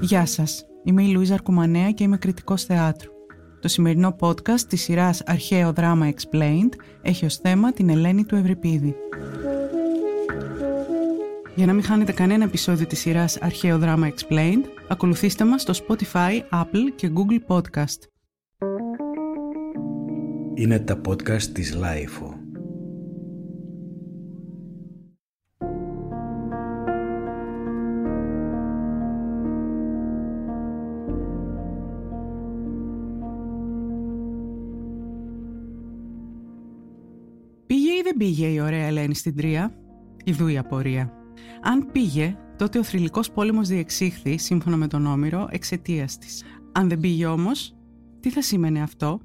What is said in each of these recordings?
Γεια σας, είμαι η Λουίζα Αρκουμανέα και είμαι κριτικός θεάτρου. Το σημερινό podcast της σειράς Αρχαίο Δράμα Explained έχει ως θέμα την Ελένη του Ευρυπίδη. Για να μην χάνετε κανένα επεισόδιο της σειράς Αρχαίο Δράμα Explained, ακολουθήστε μας στο Spotify, Apple και Google Podcast. Είναι τα podcast της Lifeo. Δεν πήγε η ωραία Ελένη στην Τρία; Ιδού η απορία. Αν πήγε, τότε ο θρηλυκός πόλεμος διεξήχθη, σύμφωνα με τον Όμηρο, εξαιτίας της. Αν δεν πήγε όμως, τι θα σήμαινε αυτό;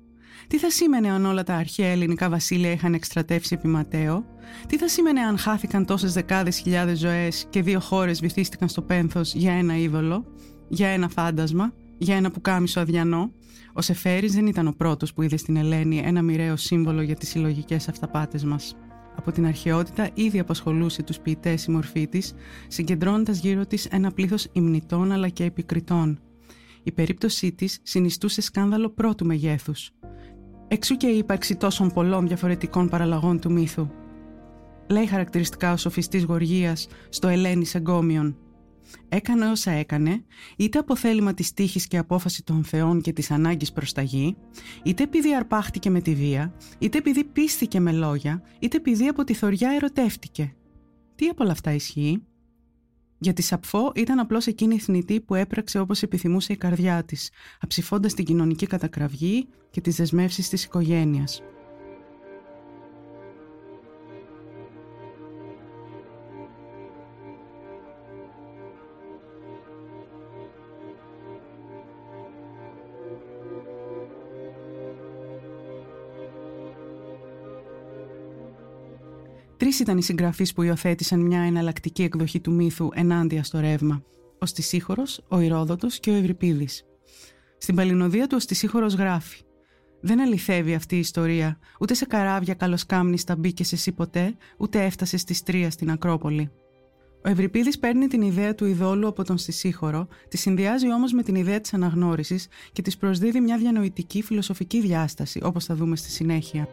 Τι θα σήμαινε αν όλα τα αρχαία ελληνικά βασίλεια είχαν εκστρατεύσει επί Ματέο; Τι θα σήμαινε αν χάθηκαν τόσες δεκάδες χιλιάδες ζωές και δύο χώρες βυθίστηκαν στο πένθος για ένα είδωλο, για ένα φάντασμα, για ένα πουκάμισο αδιανό; Ο Σεφέρης δεν ήταν ο πρώτος που είδε στην Ελένη ένα μοιραίο σύμβολο για τις συλλογικές αυταπάτες μας. Από την αρχαιότητα ήδη απασχολούσε τους ποιητές η μορφή της, συγκεντρώνοντας γύρω της ένα πλήθος υμνητών αλλά και επικριτών. Η περίπτωσή της συνιστούσε σκάνδαλο πρώτου μεγέθους. Εξού και η ύπαρξη τόσων πολλών διαφορετικών παραλλαγών του μύθου. Λέει χαρακτηριστικά ο σοφιστής Γοργίας στο Ελένης Εγκόμιον έκανε όσα έκανε, είτε από θέλημα της τύχης και απόφαση των θεών και της ανάγκης προς τα γη, είτε επειδή αρπάχτηκε με τη βία, είτε επειδή πίστηκε με λόγια, είτε επειδή από τη θωριά ερωτεύτηκε. Τι από όλα αυτά ισχύει; Για τη Σαπφό ήταν απλώς εκείνη η θνητή που έπραξε όπως επιθυμούσε η καρδιά της, αψηφώντας την κοινωνική κατακραυγή και τις δεσμεύσεις της οικογένειας. Τρει ήταν οι συγγραφείς που υιοθέτησαν μια εναλλακτική εκδοχή του μύθου ενάντια στο ρεύμα; Ο Στισίχωρος, ο Ηρόδοτος και ο Ευρυπίδης. Στην παλινοδία του ο Στισίχωρος γράφει: Δεν αληθεύει αυτή η ιστορία. Ούτε σε καράβια καλοσκάμνιστα μπήκε εσύ ποτέ, ούτε έφτασε στη Τρία στην Ακρόπολη. Ο Ευρυπίδης παίρνει την ιδέα του ειδόλου από τον Στισίχωρο, τη συνδυάζει όμως με την ιδέα της αναγνώρισης και της προσδίδει μια διανοητική φιλοσοφική διάσταση, όπως θα δούμε στη συνέχεια.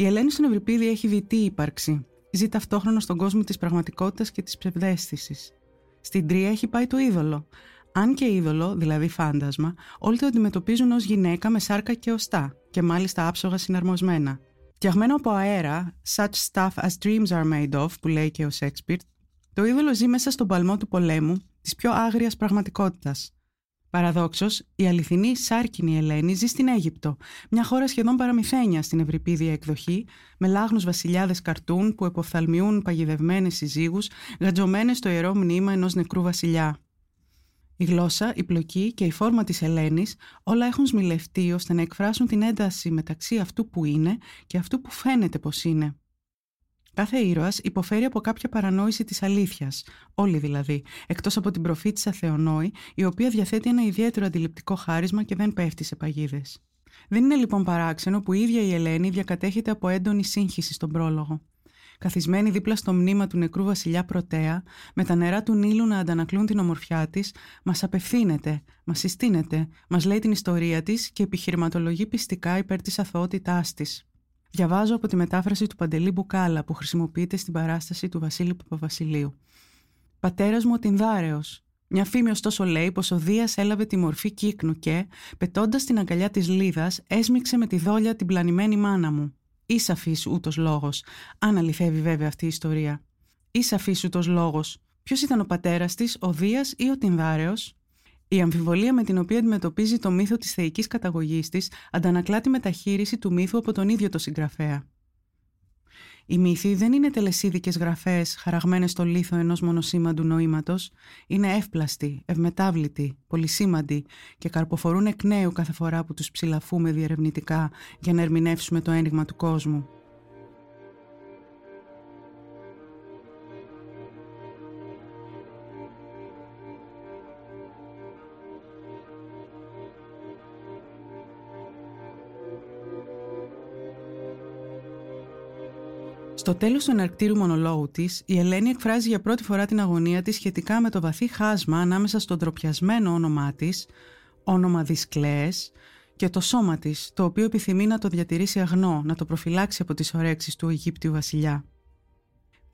Η Ελένη στον Ευρυπίδη έχει διτή ύπαρξη. Ζει ταυτόχρονα στον κόσμο της πραγματικότητας και της ψευδέστησης. Στην Τρία έχει πάει το είδωλο. Αν και είδωλο, δηλαδή φάντασμα, όλοι το αντιμετωπίζουν ως γυναίκα με σάρκα και οστά, και μάλιστα άψογα συναρμοσμένα. Φτιαγμένο από αέρα, such stuff as dreams are made of, που λέει και ο Σέξπιρ, το είδωλο ζει μέσα στον παλμό του πολέμου, της πιο άγριας πραγματικότητας. Παραδόξως, η αληθινή σάρκινη Ελένη ζει στην Αίγυπτο, μια χώρα σχεδόν παραμυθένια στην ευρυπίδια εκδοχή, με λάγνου βασιλιάδες καρτούν που εποφθαλμιούν παγιδευμένες συζύγους, γατζωμένες στο ιερό μνήμα ενός νεκρού βασιλιά. Η γλώσσα, η πλοκή και η φόρμα της Ελένης όλα έχουν σμιλευτεί ώστε να εκφράσουν την ένταση μεταξύ αυτού που είναι και αυτού που φαίνεται πως είναι. Κάθε ήρωας υποφέρει από κάποια παρανόηση της αλήθειας, όλοι δηλαδή, εκτός από την προφήτησα Θεονόη, η οποία διαθέτει ένα ιδιαίτερο αντιληπτικό χάρισμα και δεν πέφτει σε παγίδες. Δεν είναι λοιπόν παράξενο που η ίδια η Ελένη διακατέχεται από έντονη σύγχυση στον πρόλογο. Καθισμένη δίπλα στο μνήμα του νεκρού βασιλιά Πρωτέα, με τα νερά του Νείλου να αντανακλούν την ομορφιά της, μας απευθύνεται, μας συστήνεται, μας λέει την ιστορία της και επιχειρηματολογεί πιστικά υπέρ της αθωότητάς της. Διαβάζω από τη μετάφραση του Παντελή Μπουκάλα που χρησιμοποιείται στην παράσταση του Βασίλη Παπαβασιλείου. Πατέρας μου ο Τινδάρεος. Μια φήμη ωστόσο λέει πως ο Δίας έλαβε τη μορφή κύκνου και, πετώντας την αγκαλιά της Λίδας, έσμιξε με τη δόλια την πλανημένη μάνα μου. Ή σαφή ούτως λόγος, αν αληθεύει βέβαια αυτή η ιστορία. Ή σαφή ούτως λόγος. Ποιος ήταν ο πατέρας της, ο Δίας ή ο Τινδάρεος, η αμφιβολία με την οποία αντιμετωπίζει το μύθο της θεϊκής καταγωγής της αντανακλά τη μεταχείριση του μύθου από τον ίδιο το συγγραφέα. Οι μύθοι δεν είναι τελεσίδικες γραφές χαραγμένες στο λίθο ενός μονοσήμαντου νοήματος, είναι εύπλαστοι, ευμετάβλητοι, πολυσήμαντοι και καρποφορούν εκ νέου κάθε φορά που τους ψηλαφούμε διερευνητικά για να ερμηνεύσουμε το ένιγμα του κόσμου. Στο τέλος του εναρκτήρου μονολόγου της, η Ελένη εκφράζει για πρώτη φορά την αγωνία της σχετικά με το βαθύ χάσμα ανάμεσα στο ντροπιασμένο όνομά της, όνομα Δυσκλέες, και το σώμα της, το οποίο επιθυμεί να το διατηρήσει αγνό, να το προφυλάξει από τις ωρέξεις του Αιγύπτιου βασιλιά.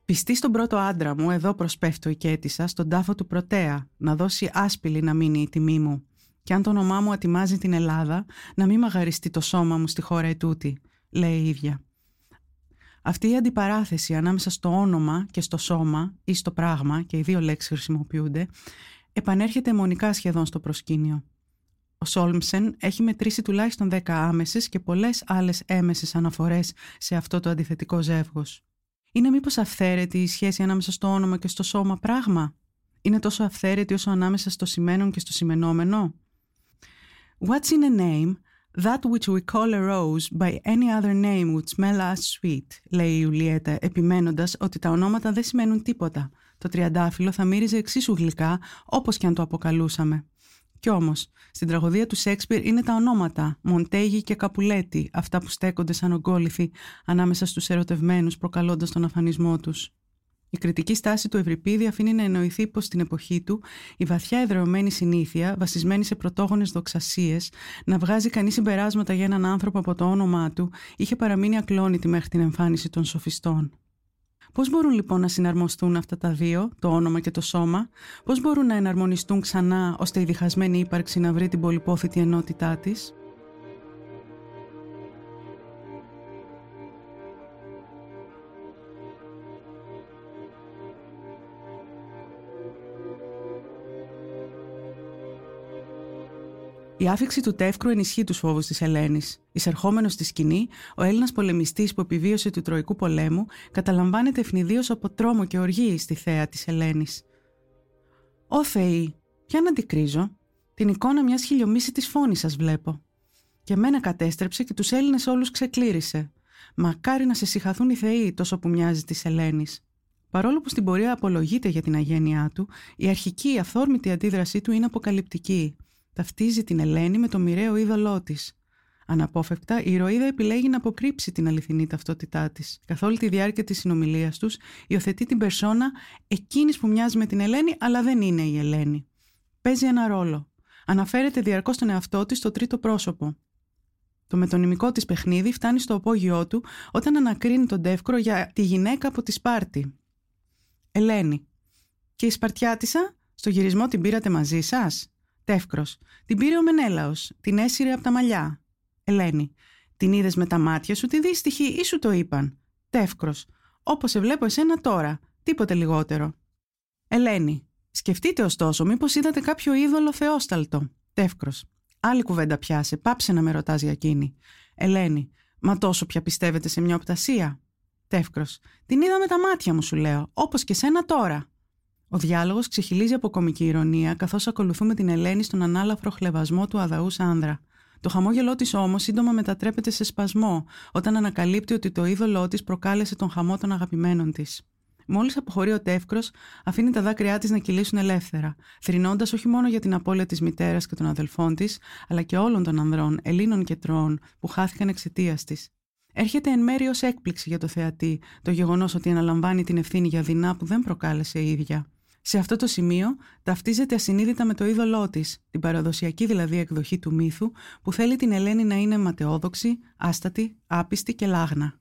Πιστή στον πρώτο άντρα μου, εδώ προσπέφτω η κέτησα, στον τάφο του Πρωτέα, να δώσει άσπηλη να μείνει η τιμή μου. Και αν το όνομά μου ατιμάζει την Ελλάδα, να μην μαγαριστεί το σώμα μου στη χώρα ετούτη, λέει η ίδια. Αυτή η αντιπαράθεση ανάμεσα στο όνομα και στο σώμα ή στο πράγμα, και οι δύο λέξεις χρησιμοποιούνται, επανέρχεται μονικά σχεδόν στο προσκήνιο. Ο Σόλμσεν έχει μετρήσει τουλάχιστον 10 άμεσες και πολλές άλλες έμεσες αναφορές σε αυτό το αντιθετικό ζεύγος. Είναι μήπως αυθαίρετη η σχέση ανάμεσα στο όνομα και στο σώμα πράγμα; Είναι τόσο αυθαίρετη όσο ανάμεσα στο σημαίνον και στο σημενόμενο; What's in a name That which we call a rose by any other name would smell as sweet, λέει η Ιουλιέτα, επιμένοντας ότι τα ονόματα δεν σημαίνουν τίποτα. Το τριαντάφυλλο θα μύριζε εξίσου γλυκά, όπως και αν το αποκαλούσαμε. Κι όμως, στην τραγωδία του Σέξπιρ είναι τα ονόματα, Μοντέγι και Καπουλέτη, αυτά που στέκονται σαν ογκόληθοι ανάμεσα στους ερωτευμένους προκαλώντας τον αφανισμό τους. Η κριτική στάση του Ευρυπίδη αφήνει να εννοηθεί πως στην εποχή του η βαθιά εδρεωμένη συνήθεια, βασισμένη σε πρωτόγονες δοξασίες, να βγάζει κανείς συμπεράσματα για έναν άνθρωπο από το όνομά του, είχε παραμείνει ακλόνητη μέχρι την εμφάνιση των σοφιστών. Πώς μπορούν λοιπόν να συναρμοστούν αυτά τα δύο, το όνομα και το σώμα, πώς μπορούν να εναρμονιστούν ξανά ώστε η διχασμένη ύπαρξη να βρει την πολυπόθητη ενότητά της; Η άφηξη του τεύκρου ενισχύει τους φόβους της Ελένης. Εισερχόμενος στη σκηνή, ο Έλληνας πολεμιστής που επιβίωσε του Τροϊκού πολέμου καταλαμβάνεται ευνηδίως από τρόμο και οργή στη θέα της Ελένης. Ω Θεή, ποια να αντικρίζω, την εικόνα μιας χιλιομίσης φόνης σας βλέπω. Και μένα κατέστρεψε και τους Έλληνες όλους ξεκλήρισε. Μακάρι να σε συγχαθούν οι Θεοί τόσο που μοιάζει της Ελένης. Παρόλο που στην πορεία απολογείται για την αγένειά του, η αρχική αυθόρμητη αντίδρασή του είναι αποκαλυπτική ταυτίζει την Ελένη με το μοιραίο είδωλό της. Αναπόφευκτα, η ηρωίδα επιλέγει να αποκρύψει την αληθινή ταυτότητά της. Καθ' όλη τη διάρκεια της συνομιλίας τους, υιοθετεί την περσόνα εκείνης που μοιάζει με την Ελένη, αλλά δεν είναι η Ελένη. Παίζει ένα ρόλο. Αναφέρεται διαρκώς τον εαυτό της στο τρίτο πρόσωπο. Το μετωνυμικό της παιχνίδι φτάνει στο απόγειό του όταν ανακρίνει τον Τεύκρο για τη γυναίκα από τη Σπάρτη. Ελένη. Και η Σπαρτιάτισα, στο γυρισμό την πήρατε μαζί σας; Τεύκρος. Την πήρε ο Μενέλαος. Την έσυρε από τα μαλλιά. Ελένη. Την είδες με τα μάτια σου τη δύστιχη ή σου το είπαν. Τεύκρος. Όπως σε βλέπω εσένα τώρα. Τίποτε λιγότερο. Ελένη. Σκεφτείτε ωστόσο, μήπως είδατε κάποιο είδωλο θεόσταλτο. Τεύκρος. Άλλη κουβέντα πιάσε. Πάψε να με ρωτάς για εκείνη. Ελένη. Μα τόσο πια πιστεύετε σε μια οπτασία. Τεύκρος. Την είδα με τα μάτια μου, σου λέω. Όπως και σένα τώρα. Ο διάλογος ξεχυλίζει από κομική ηρωνία, καθώς ακολουθούμε την Ελένη στον ανάλαφρο χλεβασμό του αδαού άνδρα. Το χαμόγελό της όμως σύντομα μετατρέπεται σε σπασμό, όταν ανακαλύπτει ότι το είδωλό της προκάλεσε τον χαμό των αγαπημένων της. Μόλις αποχωρεί ο τεύκρος, αφήνει τα δάκρυά της να κυλήσουν ελεύθερα, θρυνώντα όχι μόνο για την απώλεια της μητέρας και των αδελφών της, αλλά και όλων των ανδρών, Ελλήνων και Τρώων, που χάθηκαν εξαιτίας της. Έρχεται εν μέρει ως έκπληξη για το θεατή το γεγονός ότι αναλαμβάνει την ευθύνη για δεινά που δεν προκάλεσε η ίδια. Σε αυτό το σημείο ταυτίζεται ασυνείδητα με το είδωλό της, την παραδοσιακή δηλαδή εκδοχή του μύθου που θέλει την Ελένη να είναι ματαιόδοξη, άστατη, άπιστη και λάγνα.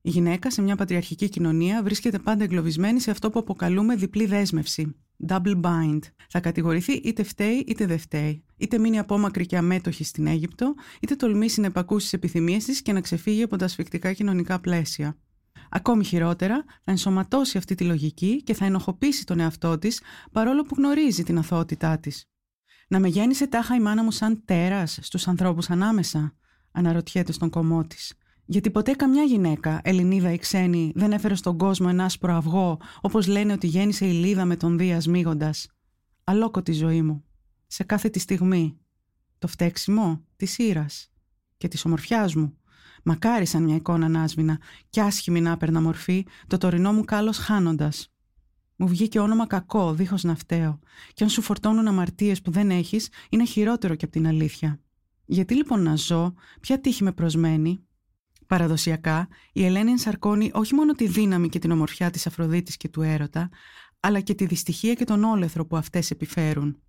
Η γυναίκα σε μια πατριαρχική κοινωνία βρίσκεται πάντα εγκλωβισμένη σε αυτό που αποκαλούμε διπλή δέσμευση. Double bind. Θα κατηγορηθεί είτε φταίει είτε δεν φταίει. Είτε μείνει απόμακρη και αμέτωχη στην Αίγυπτο, είτε τολμήσει να επακούσει τις επιθυμίες της και να ξεφύγει από τα ασφικτικά κοινωνικά πλαίσια. Ακόμη χειρότερα, θα ενσωματώσει αυτή τη λογική και θα ενοχοποιήσει τον εαυτό της παρόλο που γνωρίζει την αθωότητά της. Να με γέννησε τάχα η μάνα μου σαν τέρας στους ανθρώπους ανάμεσα, αναρωτιέται στον κομμό της. Γιατί ποτέ καμιά γυναίκα, Ελληνίδα ή ξένη, δεν έφερε στον κόσμο ένα άσπρο αυγό, όπως λένε ότι γέννησε η Λίδα με τον Δίας μίγοντα. Αλόκο τη ζωή μου. Σε κάθε τη στιγμή. Το φταίξιμο της ήρας και της ομορφιάς μου Μακάρι σαν μια εικόνα να άσβηνα κι άσχημη να έπαιρνα μορφή, το τωρινό μου κάλος χάνοντας. Μου βγήκε όνομα κακό, δίχως να φταίω. Κι αν σου φορτώνουν αμαρτίες που δεν έχεις, είναι χειρότερο και από την αλήθεια. Γιατί λοιπόν να ζω, ποια τύχη με προσμένει; Παραδοσιακά, η Ελένη ενσαρκώνει όχι μόνο τη δύναμη και την ομορφιά της Αφροδίτης και του έρωτα, αλλά και τη δυστυχία και τον όλεθρο που αυτές επιφέρουν.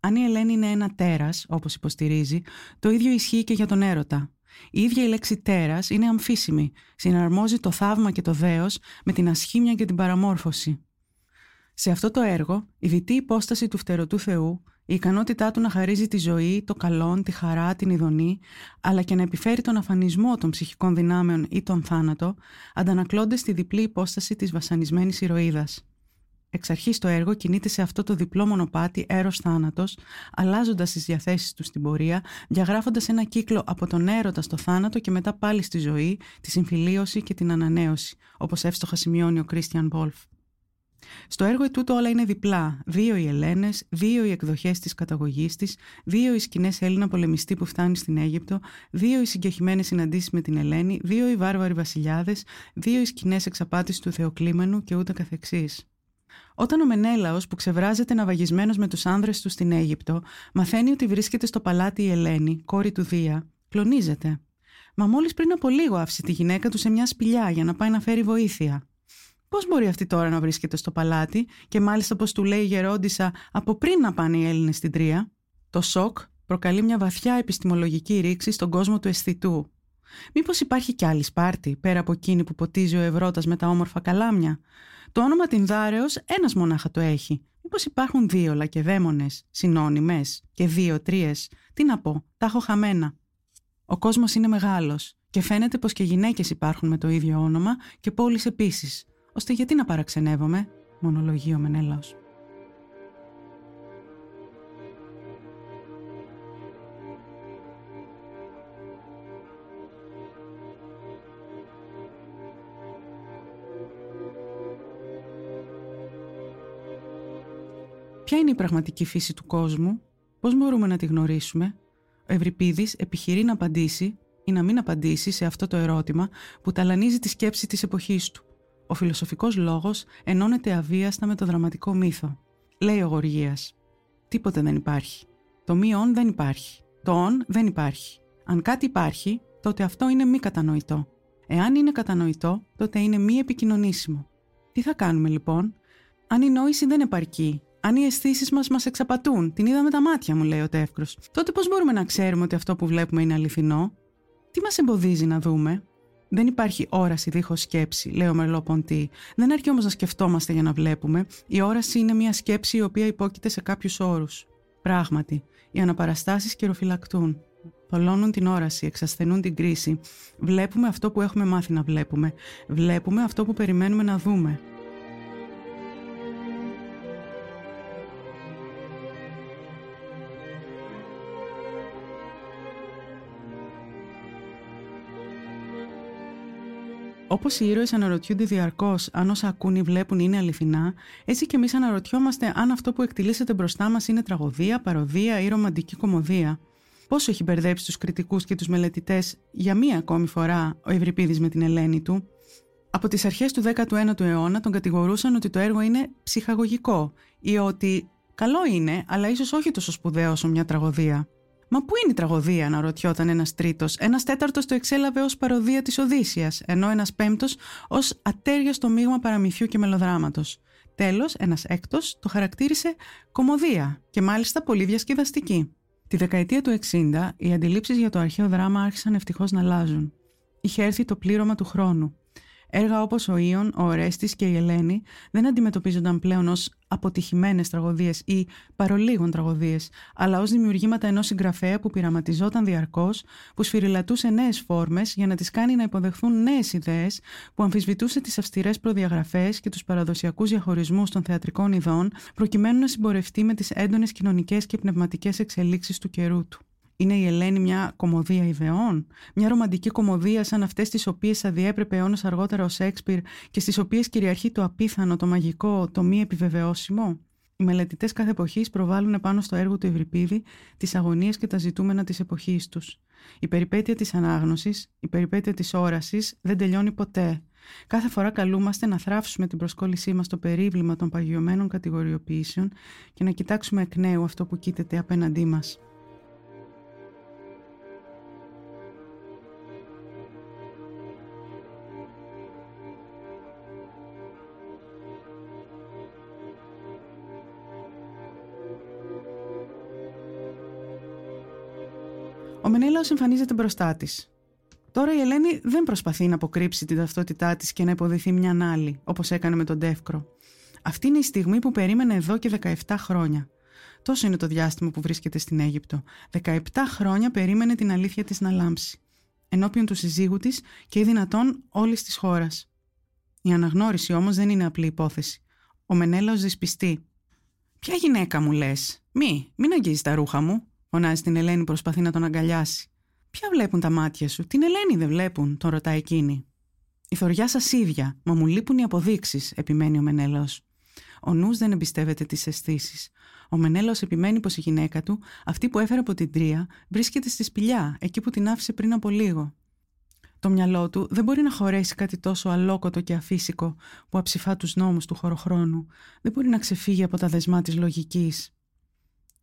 Αν η Ελένη είναι ένα τέρας, όπως υποστηρίζει, το ίδιο ισχύει και για τον έρωτα. Η ίδια η λέξη τέρας είναι αμφίσιμη, συναρμόζει το θαύμα και το δέος με την ασχήμια και την παραμόρφωση. Σε αυτό το έργο, η δυτή υπόσταση του φτερωτού Θεού, η ικανότητά του να χαρίζει τη ζωή, το καλό, τη χαρά, την ειδονή, αλλά και να επιφέρει τον αφανισμό των ψυχικών δυνάμεων ή τον θάνατο, αντανακλώνται στη διπλή υπόσταση της βασανισμένης ηρωίδας. Εξ αρχής το έργο κινείται σε αυτό το διπλό μονοπάτι έρος-θάνατος, αλλάζοντας τις διαθέσεις του στην πορεία, διαγράφοντας ένα κύκλο από τον έρωτα στο θάνατο και μετά πάλι στη ζωή, τη συμφιλίωση και την ανανέωση, όπως εύστοχα σημειώνει ο Κρίστιαν Βόλφ. Στο έργο ετούτο όλα είναι διπλά. Δύο οι Ελένες, δύο οι εκδοχές της καταγωγής της, δύο οι σκηνές Έλληνα πολεμιστή που φτάνει στην Αίγυπτο, δύο οι συγκεχημένες συναντήσεις με την Ελένη, δύο οι βάρβαροι βασιλιάδες, δύο οι σκηνές εξαπάτησης του Θεοκλήμενου και ούτε καθεξής. Όταν ο Μενέλαος, που ξεβράζεται ναυαγισμένος με τους άνδρες του στην Αίγυπτο, μαθαίνει ότι βρίσκεται στο παλάτι η Ελένη, κόρη του Δία, κλονίζεται. Μα μόλις πριν από λίγο άφησε τη γυναίκα του σε μια σπηλιά για να πάει να φέρει βοήθεια. Πώς μπορεί αυτή τώρα να βρίσκεται στο παλάτι και μάλιστα όπως του λέει η Γερόντισα από πριν να πάνε οι Έλληνες στην Τρία; Το σοκ προκαλεί μια βαθιά επιστημολογική ρήξη στον κόσμο του αισθητού. Μήπως υπάρχει κι άλλη Σπάρτη πέρα από εκείνη που ποτίζει ο Ευρώτας με τα όμορφα καλάμια; Το όνομα Τινδάρεω ένας μονάχα το έχει. Μήπως υπάρχουν δύο λακεδαίμονες, συνώνυμες και δύο-τρίε. Τι να πω, τα έχω χαμένα. Ο κόσμος είναι μεγάλος και φαίνεται πως και γυναίκες υπάρχουν με το ίδιο όνομα και πόλεις επίσης ώστε γιατί να παραξενεύομαι, μονολογεί ο Μενέλαος. Πραγματική φύση του κόσμου, πώς μπορούμε να τη γνωρίσουμε; Ο Ευρυπίδης επιχειρεί να απαντήσει ή να μην απαντήσει σε αυτό το ερώτημα που ταλανίζει τη σκέψη της εποχής του. Ο φιλοσοφικός λόγος ενώνεται αβίαστα με το δραματικό μύθο. Λέει ο Γοργίας. Τίποτε δεν υπάρχει. Το μη όν δεν υπάρχει. Το όν δεν υπάρχει. Αν κάτι υπάρχει, τότε αυτό είναι μη κατανοητό. Εάν είναι κατανοητό, τότε είναι μη επικοινωνήσιμο. Τι θα κάνουμε λοιπόν, αν η νόηση δεν επαρκεί, αν οι αισθήσεις μας μας εξαπατούν, την είδα με τα μάτια μου, λέει ο Τεύκρος, τότε πώς μπορούμε να ξέρουμε ότι αυτό που βλέπουμε είναι αληθινό; Τι μας εμποδίζει να δούμε, δεν υπάρχει όραση δίχως σκέψη, λέει ο Μερλό Ποντή. Δεν αρκεί όμως να σκεφτόμαστε για να βλέπουμε. Η όραση είναι μια σκέψη η οποία υπόκειται σε κάποιους όρους. Πράγματι, οι αναπαραστάσεις καιροφυλακτούν. Θολώνουν την όραση, εξασθενούν την κρίση. Βλέπουμε αυτό που έχουμε μάθει να βλέπουμε. Βλέπουμε αυτό που περιμένουμε να δούμε. Όπως οι ήρωες αναρωτιούνται διαρκώς αν όσα ακούν ή βλέπουν είναι αληθινά, έτσι και εμείς αναρωτιόμαστε αν αυτό που εκτελήσεται μπροστά μας είναι τραγωδία, παροδία ή ρομαντική κομμωδία. Πόσο έχει μπερδέψει τους κριτικούς και τους μελετητές για μία ακόμη φορά ο Ευρυπίδης με την Ελένη του; Από τις αρχές του 19ου αιώνα τον κατηγορούσαν ότι το έργο είναι ψυχαγωγικό ή ότι καλό είναι, αλλά ίσως όχι τόσο σπουδαίο όσο μια τραγωδία. Μα πού είναι η τραγωδία, αναρωτιόταν ένας τρίτος. Ένας τέταρτος το εξέλαβε ως παροδία της Οδύσσιας, ενώ ένας πέμπτος ως ατέριαστο μείγμα παραμυθιού και μελοδράματος. Τέλος, ένας έκτος το χαρακτήρισε κομμωδία και μάλιστα πολύ διασκεδαστική. Τη δεκαετία του 60, οι αντιλήψεις για το αρχαίο δράμα άρχισαν ευτυχώς να αλλάζουν. Είχε έρθει το πλήρωμα του χρόνου. Έργα όπως ο Ιων, ο Ορέστης και η Ελένη δεν αντιμετωπίζονταν πλέον ως αποτυχημένες τραγωδίες ή παρολίγων τραγωδίες, αλλά ως δημιουργήματα ενός συγγραφέα που πειραματιζόταν διαρκώς, που σφυριλατούσε νέες φόρμες για να τις κάνει να υποδεχθούν νέες ιδέες, που αμφισβητούσε τις αυστηρές προδιαγραφές και τους παραδοσιακούς διαχωρισμούς των θεατρικών ειδών, προκειμένου να συμπορευτεί με τις έντονες κοινωνικές και πνευματικές εξελίξεις του καιρού του. Είναι η Ελένη μια κομμωδία ιδεών, μια ρομαντική κομμωδία σαν αυτές τις οποίες θα διέπρεπε αιώνε αργότερα ο Σέξπιρ και στις οποίες κυριαρχεί το απίθανο, το μαγικό, το μη επιβεβαιώσιμο. Οι μελετητές κάθε εποχής προβάλλουν πάνω στο έργο του Ευρυπίδη τις αγωνίες και τα ζητούμενα της εποχής τους. Η περιπέτεια της ανάγνωσης, η περιπέτεια της όρασης δεν τελειώνει ποτέ. Κάθε φορά καλούμαστε να θράψουμε την προσκόλλησή μας στο περίβλημα των παγιωμένων κατηγοριοποιήσεων και να κοιτάξουμε εκ νέου αυτό που κοίταται απέναντί μας. Μενέλαος εμφανίζεται μπροστά της. Τώρα η Ελένη δεν προσπαθεί να αποκρύψει την ταυτότητά της και να υποδηθεί μια άλλη, όπως έκανε με τον Τεύκρο. Αυτή είναι η στιγμή που περίμενε εδώ και 17 χρόνια. Τόσο είναι το διάστημα που βρίσκεται στην Αίγυπτο. 17 χρόνια περίμενε την αλήθεια της να λάμψει. Ενώπιον του συζύγου της και ή δυνατόν όλης της χώρας. Η αναγνώριση όμως δεν είναι απλή υπόθεση. Ο Μενέλαος δυσπιστεί. Ποια γυναίκα μου λες, Μη, μην αγγίζεις τα ρούχα μου, φωνάζει την Ελένη, προσπαθεί να τον αγκαλιάσει. Ποια βλέπουν τα μάτια σου, την Ελένη δεν βλέπουν, τον ρωτάει εκείνη. Η θωριά σας ίδια, μα μου λείπουν οι αποδείξεις, επιμένει ο Μενέλαο. Ο νους δεν εμπιστεύεται τις αισθήσεις. Ο Μενέλαο επιμένει πως η γυναίκα του, αυτή που έφερε από την Τρία, βρίσκεται στη σπηλιά, εκεί που την άφησε πριν από λίγο. Το μυαλό του δεν μπορεί να χωρέσει κάτι τόσο αλόκοτο και αφύσικο που αψηφά τους νόμους του χωροχρόνου. Δεν μπορεί να ξεφύγει από τα δεσμά της λογικής.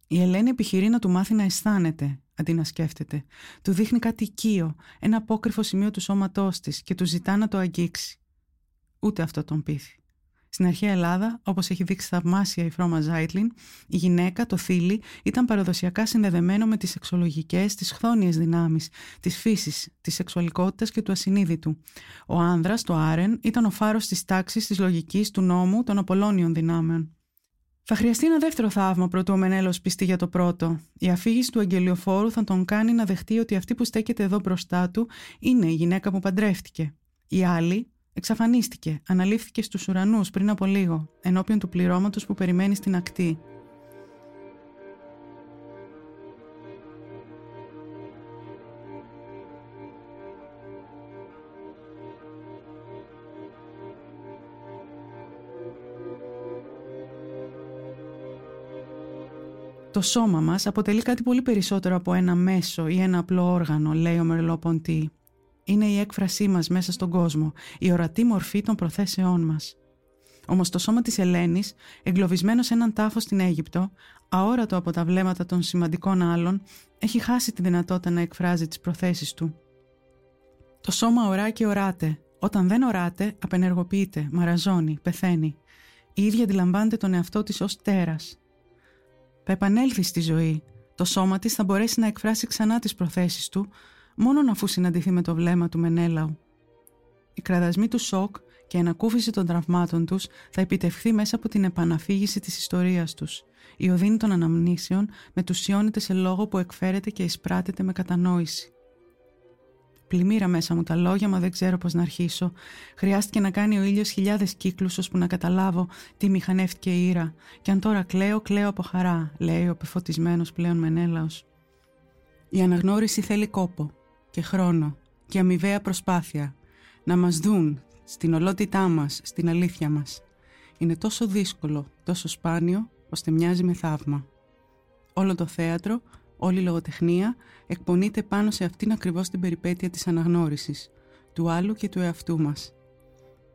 Η Ελένη επιχειρεί να του μάθει να αισθάνεται, αντί να σκέφτεται. Του δείχνει κάτι οικείο, ένα απόκρυφο σημείο του σώματός της και του ζητά να το αγγίξει. Ούτε αυτό τον πείθει. Στην αρχαία Ελλάδα, όπως έχει δείξει θαυμάσια η Φρώμα Ζάιτλιν, η γυναίκα, το θήλι, ήταν παραδοσιακά συνδεδεμένο με τις σεξολογικές, τις χθόνιες δυνάμεις, τη φύση, τη σεξουαλικότητα και του ασυνείδητου. Ο άνδρας, το άρεν, ήταν ο φάρος της τάξης, της λογικής, του νόμου, των απολώνιων δυνάμεων. Θα χρειαστεί ένα δεύτερο θαύμα προτού ο Μενέλος πιστεί για το πρώτο. Η αφήγηση του αγγελιοφόρου θα τον κάνει να δεχτεί ότι αυτή που στέκεται εδώ μπροστά του είναι η γυναίκα που παντρεύτηκε. Η άλλη, Εξαφανίστηκε, αναλήφθηκε στους ουρανούς πριν από λίγο, ενώπιον του πληρώματος που περιμένει στην ακτή. Το σώμα μας αποτελεί κάτι πολύ περισσότερο από ένα μέσο ή ένα απλό όργανο, λέει ο Μερλό Ποντή είναι η έκφρασή μας μέσα στον κόσμο, η ορατή μορφή των προθέσεών μας. Όμως το σώμα της Ελένης, εγκλωβισμένο σε έναν τάφο στην Αίγυπτο, αόρατο από τα βλέμματα των σημαντικών άλλων, έχει χάσει τη δυνατότητα να εκφράζει τις προθέσεις του. Το σώμα ορά και οράται. Όταν δεν οράται, απενεργοποιείται, μαραζώνει, πεθαίνει. Η ίδια αντιλαμβάνεται τον εαυτό της ως τέρας. Θα επανέλθει στη ζωή. Το σώμα της θα μπορέσει να εκφράσει ξανά τις προθέσεις του, μόνον αφού συναντηθεί με το βλέμμα του Μενέλαου. Η κραδασμή του σοκ και η ανακούφιση των τραυμάτων τους θα επιτευχθεί μέσα από την επαναφήγηση της ιστορίας τους. Η οδύνη των αναμνήσεων μετουσιώνεται σε λόγο που εκφέρεται και εισπράτεται με κατανόηση. Πλημμύρα μέσα μου τα λόγια, μα δεν ξέρω πώς να αρχίσω. Χρειάστηκε να κάνει ο ήλιος χιλιάδες κύκλους ώσπου να καταλάβω τι μηχανεύτηκε η ήρα. Και αν τώρα κλαίω, κλαίω από χαρά, λέει ο πεφωτισμένος πλέον Μενέλαος. Η αναγνώριση θέλει κόπο και χρόνο και αμοιβαία προσπάθεια να μας δουν στην ολότητά μας, στην αλήθεια μας. Είναι τόσο δύσκολο, τόσο σπάνιο, ώστε μοιάζει με θαύμα. Όλο το θέατρο, όλη η λογοτεχνία εκπονείται πάνω σε αυτήν ακριβώς την περιπέτεια της αναγνώρισης, του άλλου και του εαυτού μας.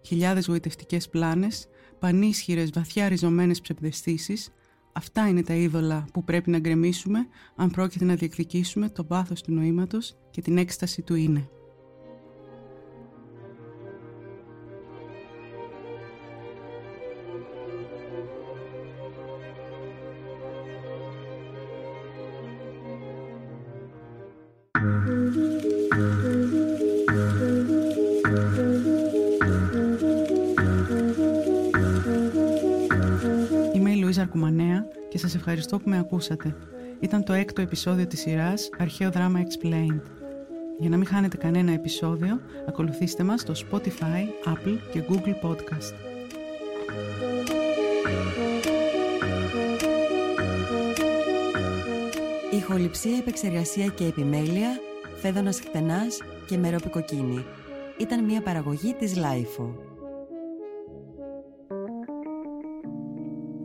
Χιλιάδες γοητευτικές πλάνες, πανίσχυρες βαθιά ριζωμένες ψευδεστήσεις, Αυτά είναι τα είδωλα που πρέπει να γκρεμίσουμε αν πρόκειται να διεκδικήσουμε το βάθος του νοήματος και την έκσταση του είναι. Και σας ευχαριστώ που με ακούσατε. Ήταν το έκτο επεισόδιο της σειράς Αρχαίο Δράμα Explained. Για να μην χάνετε κανένα επεισόδιο, ακολουθήστε μας στο Spotify, Apple και Google Podcast. Ηχοληψία, επεξεργασία και επιμέλεια, Φαίδωνας Χτενάς και Μερόπη Κοκκίνη. Ήταν μια παραγωγή της LiFO.